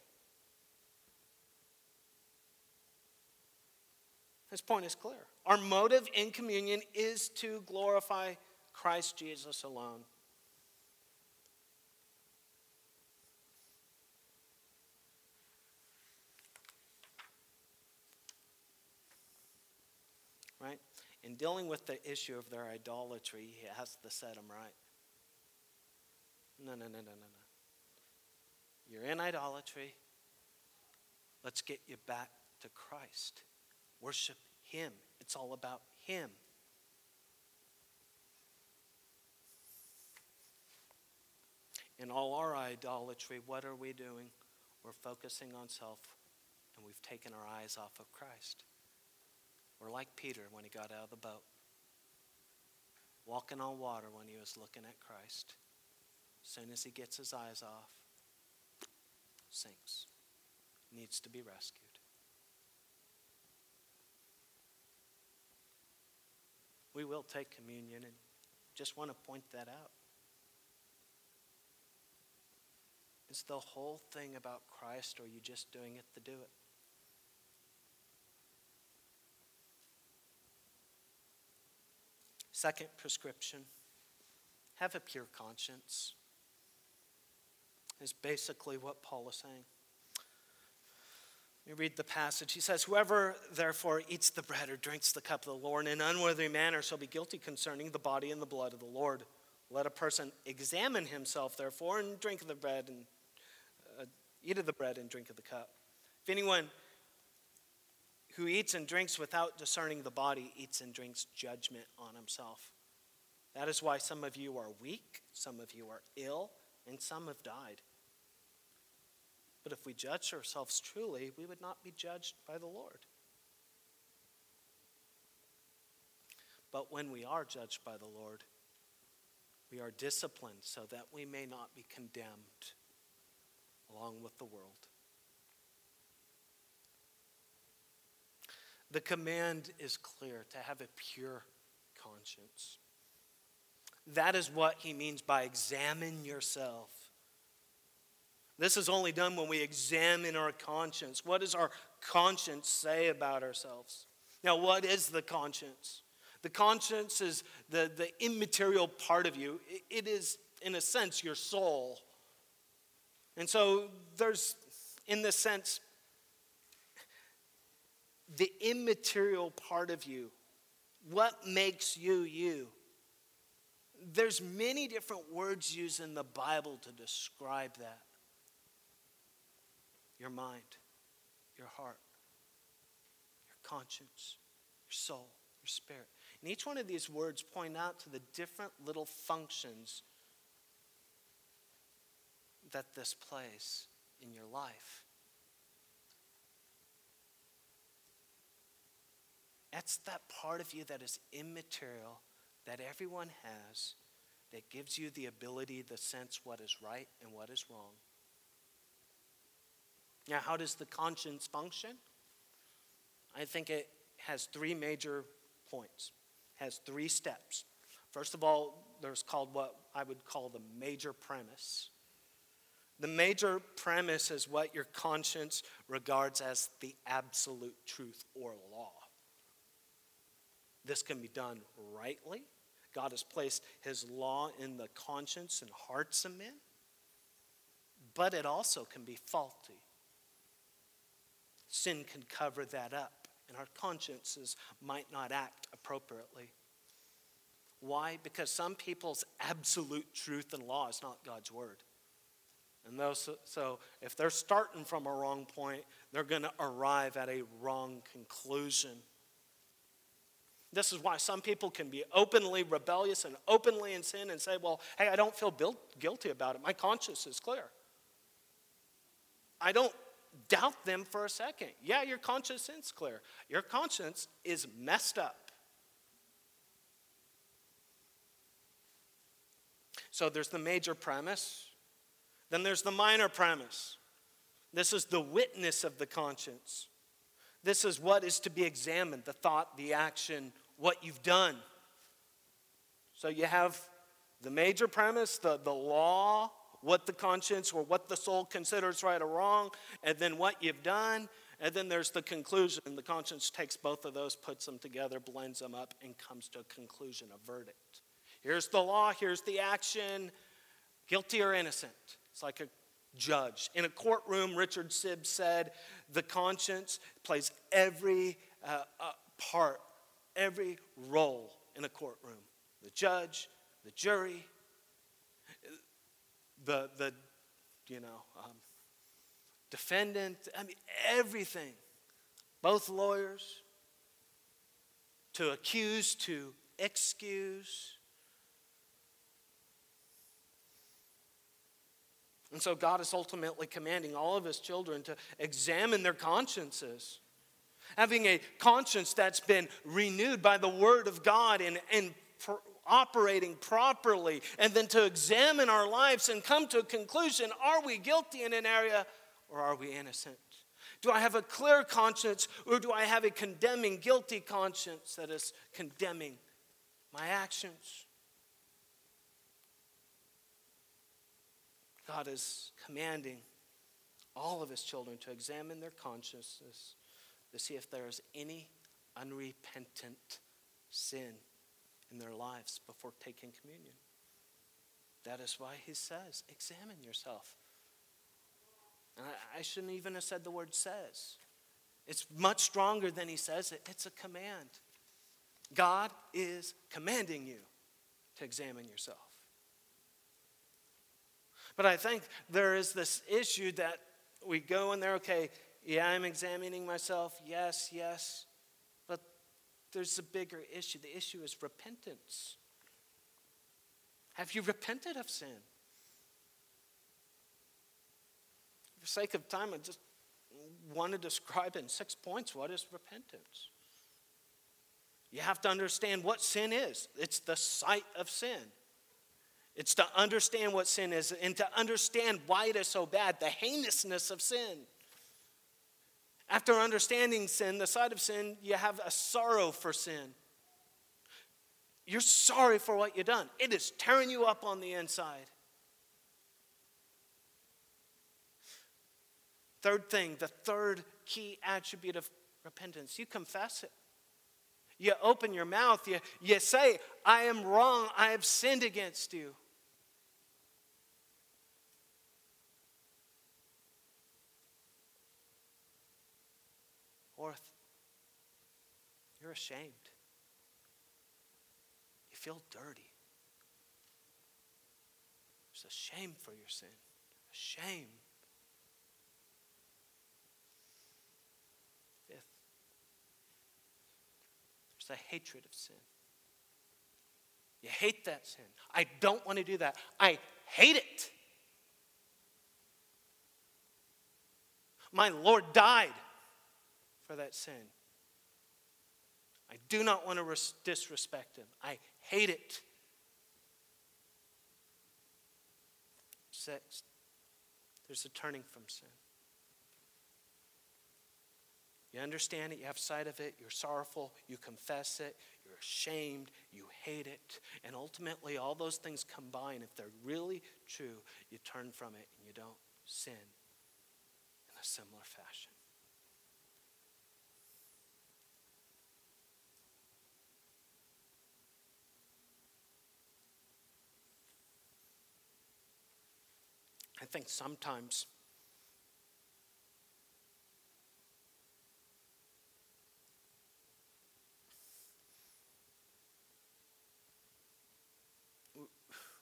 His point is clear. Our motive in communion is to glorify Christ Jesus alone. Right? In dealing with the issue of their idolatry, he has to set them right. No, no, no, no, no, no. You're in idolatry. Let's get you back to Christ. Worship Him. It's all about Him. In all our idolatry, what are we doing? We're focusing on self and we've taken our eyes off of Christ. We're like Peter when he got out of the boat, walking on water when he was looking at Christ. As soon as he gets his eyes off, sinks, needs to be rescued. We will take communion and just want to point that out. Is the whole thing about Christ, or are you just doing it to do it? Second prescription have a pure conscience, is basically what Paul is saying. Me read the passage. He says, Whoever therefore eats the bread or drinks the cup of the Lord in an unworthy manner shall be guilty concerning the body and the blood of the Lord. Let a person examine himself, therefore, and drink of the bread and uh, eat of the bread and drink of the cup. If anyone who eats and drinks without discerning the body eats and drinks judgment on himself. That is why some of you are weak, some of you are ill, and some have died. But if we judge ourselves truly, we would not be judged by the Lord. But when we are judged by the Lord, we are disciplined so that we may not be condemned along with the world. The command is clear to have a pure conscience. That is what he means by examine yourself. This is only done when we examine our conscience. What does our conscience say about ourselves? Now, what is the conscience? The conscience is the, the immaterial part of you, it is, in a sense, your soul. And so, there's, in this sense, the immaterial part of you. What makes you you? There's many different words used in the Bible to describe that your mind, your heart, your conscience, your soul, your spirit. And each one of these words point out to the different little functions that this plays in your life. That's that part of you that is immaterial, that everyone has, that gives you the ability to sense what is right and what is wrong. Now, how does the conscience function? I think it has three major points, has three steps. First of all, there's called what I would call the major premise. The major premise is what your conscience regards as the absolute truth or law. This can be done rightly. God has placed his law in the conscience and hearts of men, but it also can be faulty. Sin can cover that up, and our consciences might not act appropriately. Why? Because some people's absolute truth and law is not God's word. And those, so if they're starting from a wrong point, they're going to arrive at a wrong conclusion. This is why some people can be openly rebellious and openly in sin and say, well, hey, I don't feel guilty about it. My conscience is clear. I don't doubt them for a second. Yeah, your conscience is clear. Your conscience is messed up. So there's the major premise, then there's the minor premise. This is the witness of the conscience. This is what is to be examined the thought, the action, what you've done. So you have the major premise, the, the law, what the conscience or what the soul considers right or wrong, and then what you've done. And then there's the conclusion. The conscience takes both of those, puts them together, blends them up, and comes to a conclusion, a verdict. Here's the law, here's the action guilty or innocent. It's like a judge. In a courtroom, Richard Sibbes said the conscience plays every uh, uh, part, every role in a courtroom the judge, the jury, the, the you know, um, defendant, I mean, everything. Both lawyers, to accuse, to excuse. And so God is ultimately commanding all of his children to examine their consciences. Having a conscience that's been renewed by the word of God and, and operating properly, and then to examine our lives and come to a conclusion are we guilty in an area or are we innocent? Do I have a clear conscience or do I have a condemning, guilty conscience that is condemning my actions? God is commanding all of his children to examine their consciousness to see if there is any unrepentant sin in their lives before taking communion. That is why he says, examine yourself. And I, I shouldn't even have said the word says. It's much stronger than he says it. It's a command. God is commanding you to examine yourself. But I think there is this issue that we go in there, okay, yeah, I'm examining myself. Yes, yes. There's a bigger issue. The issue is repentance. Have you repented of sin? For sake of time, I just want to describe in six points what is repentance. You have to understand what sin is. It's the sight of sin. It's to understand what sin is and to understand why it is so bad, the heinousness of sin. After understanding sin, the sight of sin, you have a sorrow for sin. You're sorry for what you've done, it is tearing you up on the inside. Third thing, the third key attribute of repentance you confess it. You open your mouth, you, you say, I am wrong, I have sinned against you. Fourth, you're ashamed. You feel dirty. There's a shame for your sin. A shame. Fifth, there's a hatred of sin. You hate that sin. I don't want to do that. I hate it. My Lord died for that sin. I do not want to res- disrespect him. I hate it. Sixth, there's a turning from sin. You understand it, you have sight of it, you're sorrowful, you confess it, you're ashamed, you hate it, and ultimately all those things combine. If they're really true, you turn from it and you don't sin in a similar fashion. I think sometimes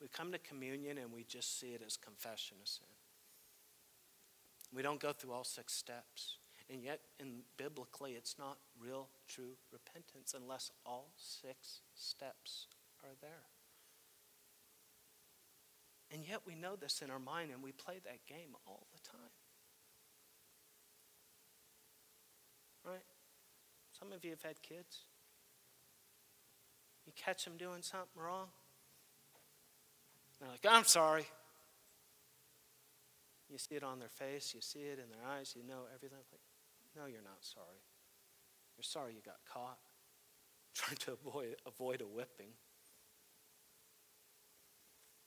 we come to communion and we just see it as confession of sin. We don't go through all six steps. And yet, in biblically, it's not real, true repentance unless all six steps are there. And yet we know this in our mind and we play that game all the time. Right? Some of you have had kids. You catch them doing something wrong. They're like, I'm sorry. You see it on their face, you see it in their eyes, you know everything. Like, no, you're not sorry. You're sorry you got caught trying to avoid, avoid a whipping.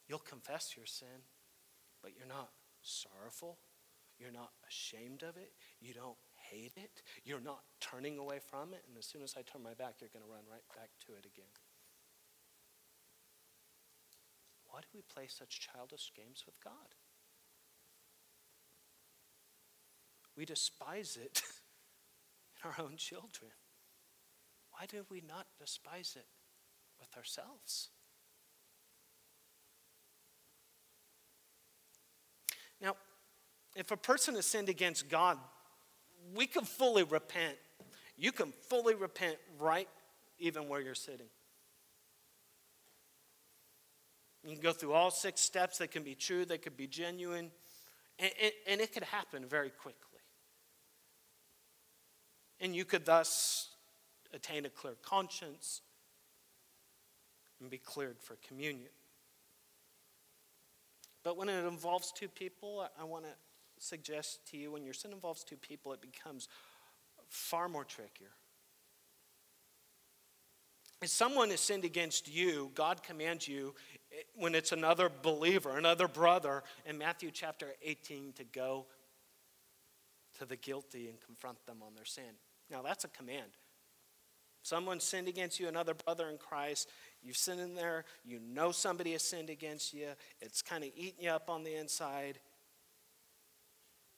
You'll confess your sin, but you're not sorrowful. You're not ashamed of it. You don't hate it. You're not turning away from it. And as soon as I turn my back, you're going to run right back to it again. Why do we play such childish games with God? We despise it in our own children. Why do we not despise it with ourselves? Now, if a person has sinned against God, we can fully repent. You can fully repent right even where you're sitting. You can go through all six steps. They can be true, they could be genuine, and, and, and it could happen very quickly. And you could thus attain a clear conscience and be cleared for communion. But when it involves two people, I want to suggest to you when your sin involves two people, it becomes far more trickier. If someone has sinned against you, God commands you eh, when it's another believer, another brother, in Matthew chapter 18 to go to the guilty and confront them on their sin. Now, that's a command. Someone sinned against you, another brother in Christ. You've sinned in there. You know somebody has sinned against you. It's kind of eating you up on the inside.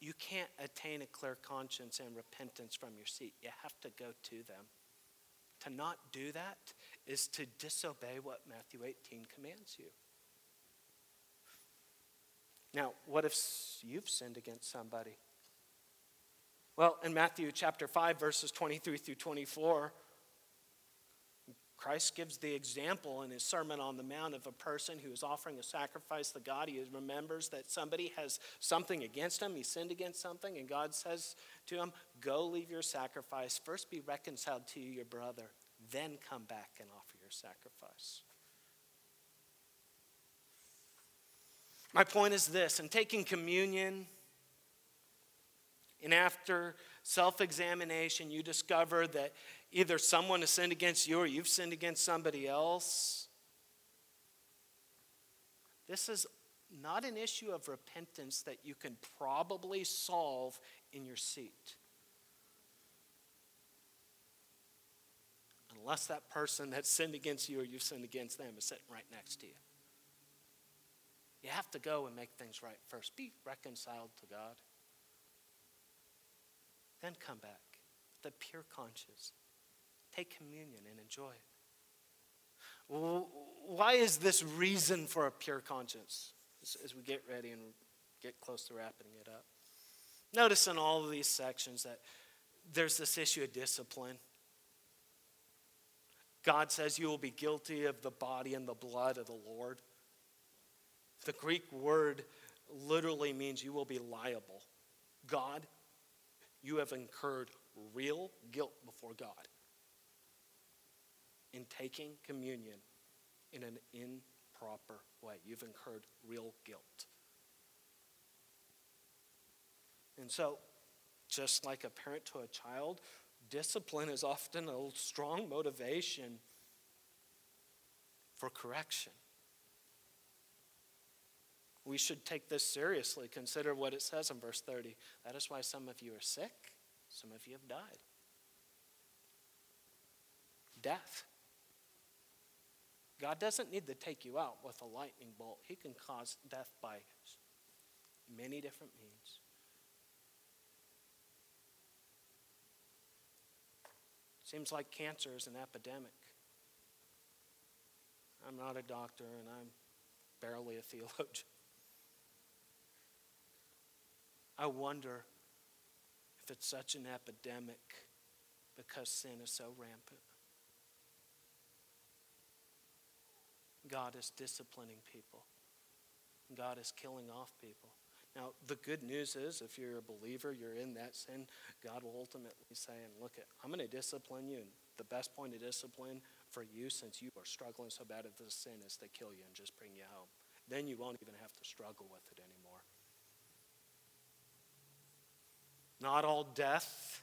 You can't attain a clear conscience and repentance from your seat. You have to go to them. To not do that is to disobey what Matthew 18 commands you. Now, what if you've sinned against somebody? Well, in Matthew chapter 5, verses 23 through 24, Christ gives the example in his Sermon on the Mount of a person who is offering a sacrifice to God. He remembers that somebody has something against him, he sinned against something, and God says to him, Go leave your sacrifice. First be reconciled to your brother, then come back and offer your sacrifice. My point is this in taking communion, and after self examination, you discover that either someone has sinned against you or you've sinned against somebody else. This is not an issue of repentance that you can probably solve in your seat. Unless that person that sinned against you or you've sinned against them is sitting right next to you. You have to go and make things right first. Be reconciled to God. Then come back with a pure conscience. Take communion and enjoy it. Why is this reason for a pure conscience as we get ready and get close to wrapping it up? Notice in all of these sections that there's this issue of discipline. God says you will be guilty of the body and the blood of the Lord. The Greek word literally means you will be liable. God, you have incurred real guilt before God in taking communion in an improper way. You've incurred real guilt. And so, just like a parent to a child, discipline is often a strong motivation for correction. We should take this seriously. Consider what it says in verse 30. That is why some of you are sick, some of you have died. Death. God doesn't need to take you out with a lightning bolt. He can cause death by many different means. Seems like cancer is an epidemic. I'm not a doctor and I'm barely a theologian. I wonder if it's such an epidemic because sin is so rampant. God is disciplining people. God is killing off people. Now, the good news is if you're a believer, you're in that sin, God will ultimately say, and look, at, I'm going to discipline you. And the best point of discipline for you, since you are struggling so bad with this sin, is to kill you and just bring you home. Then you won't even have to struggle with it anymore. Not all death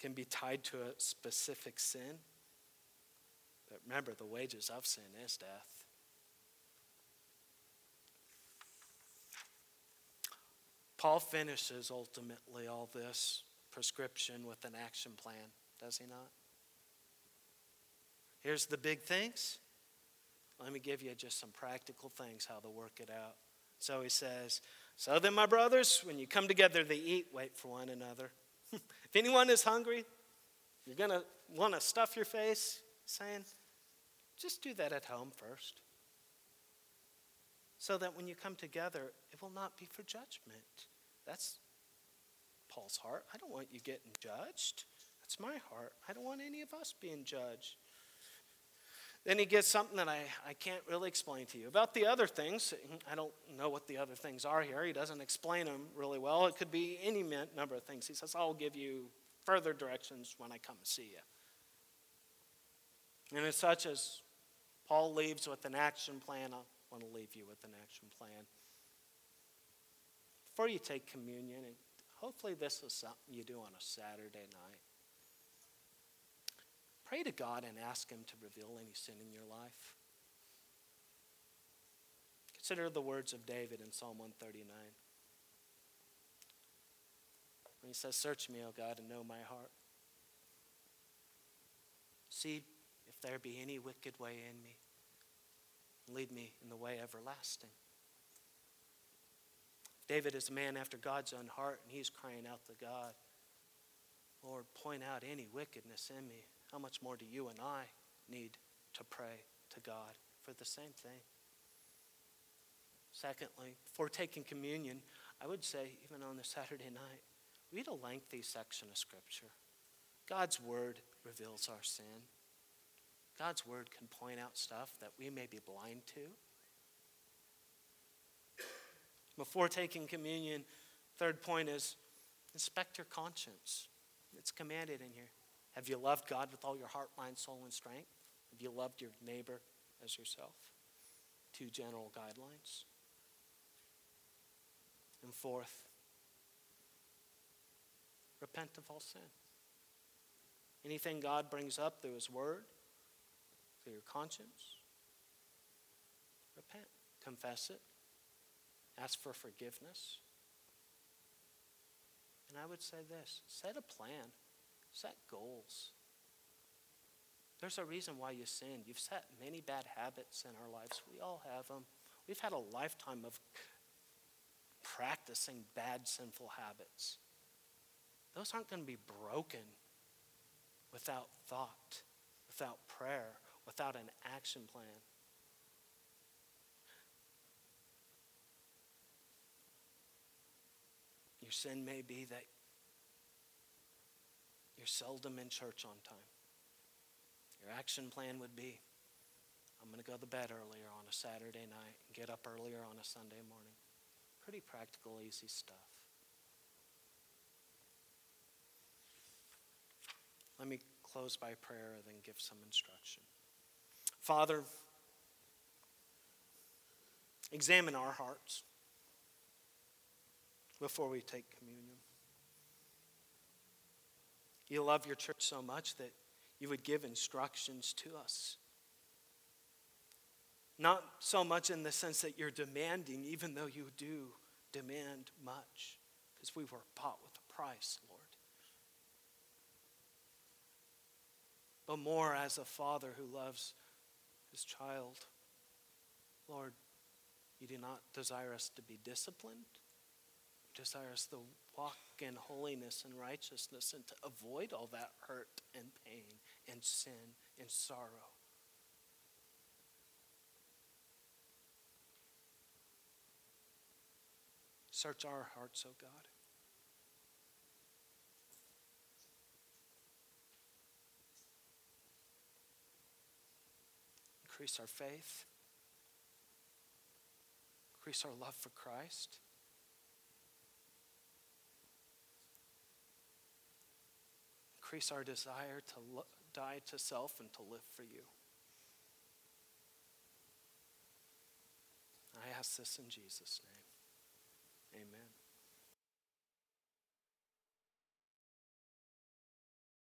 can be tied to a specific sin. But remember, the wages of sin is death. Paul finishes ultimately all this prescription with an action plan, does he not? Here's the big things. Let me give you just some practical things how to work it out. So he says, So then, my brothers, when you come together to eat, wait for one another. if anyone is hungry, you're going to want to stuff your face, saying, just do that at home first. So that when you come together, it will not be for judgment. That's Paul's heart. I don't want you getting judged. That's my heart. I don't want any of us being judged. Then he gets something that I, I can't really explain to you. About the other things, I don't know what the other things are here. He doesn't explain them really well. It could be any number of things. He says, I'll give you further directions when I come see you. And it's such as Paul leaves with an action plan. I want to leave you with an action plan. Before you take communion, and hopefully this is something you do on a Saturday night, pray to God and ask Him to reveal any sin in your life. Consider the words of David in Psalm 139. When he says, Search me, O God, and know my heart. See there be any wicked way in me. Lead me in the way everlasting. David is a man after God's own heart, and he's crying out to God, Lord, point out any wickedness in me. How much more do you and I need to pray to God for the same thing? Secondly, before taking communion, I would say, even on a Saturday night, read a lengthy section of Scripture. God's Word reveals our sin. God's Word can point out stuff that we may be blind to. Before taking communion, third point is inspect your conscience. It's commanded in here. Have you loved God with all your heart, mind, soul, and strength? Have you loved your neighbor as yourself? Two general guidelines. And fourth, repent of all sin. Anything God brings up through His Word, your conscience, repent, confess it, ask for forgiveness. And I would say this set a plan, set goals. There's a reason why you sin. You've set many bad habits in our lives. We all have them. We've had a lifetime of practicing bad, sinful habits. Those aren't going to be broken without thought, without prayer, without an action plan. Your sin may be that you're seldom in church on time. Your action plan would be I'm going to go to bed earlier on a Saturday night and get up earlier on a Sunday morning. Pretty practical, easy stuff. Let me close by prayer and then give some instruction. Father, examine our hearts before we take communion. You love your church so much that you would give instructions to us. Not so much in the sense that you're demanding, even though you do demand much, because we were bought with a price, Lord. But more as a father who loves his child. Lord, you do not desire us to be disciplined desire us to walk in holiness and righteousness and to avoid all that hurt and pain and sin and sorrow. Search our hearts, O oh God. Increase our faith. Increase our love for Christ. increase our desire to lo- die to self and to live for you. I ask this in Jesus' name. Amen.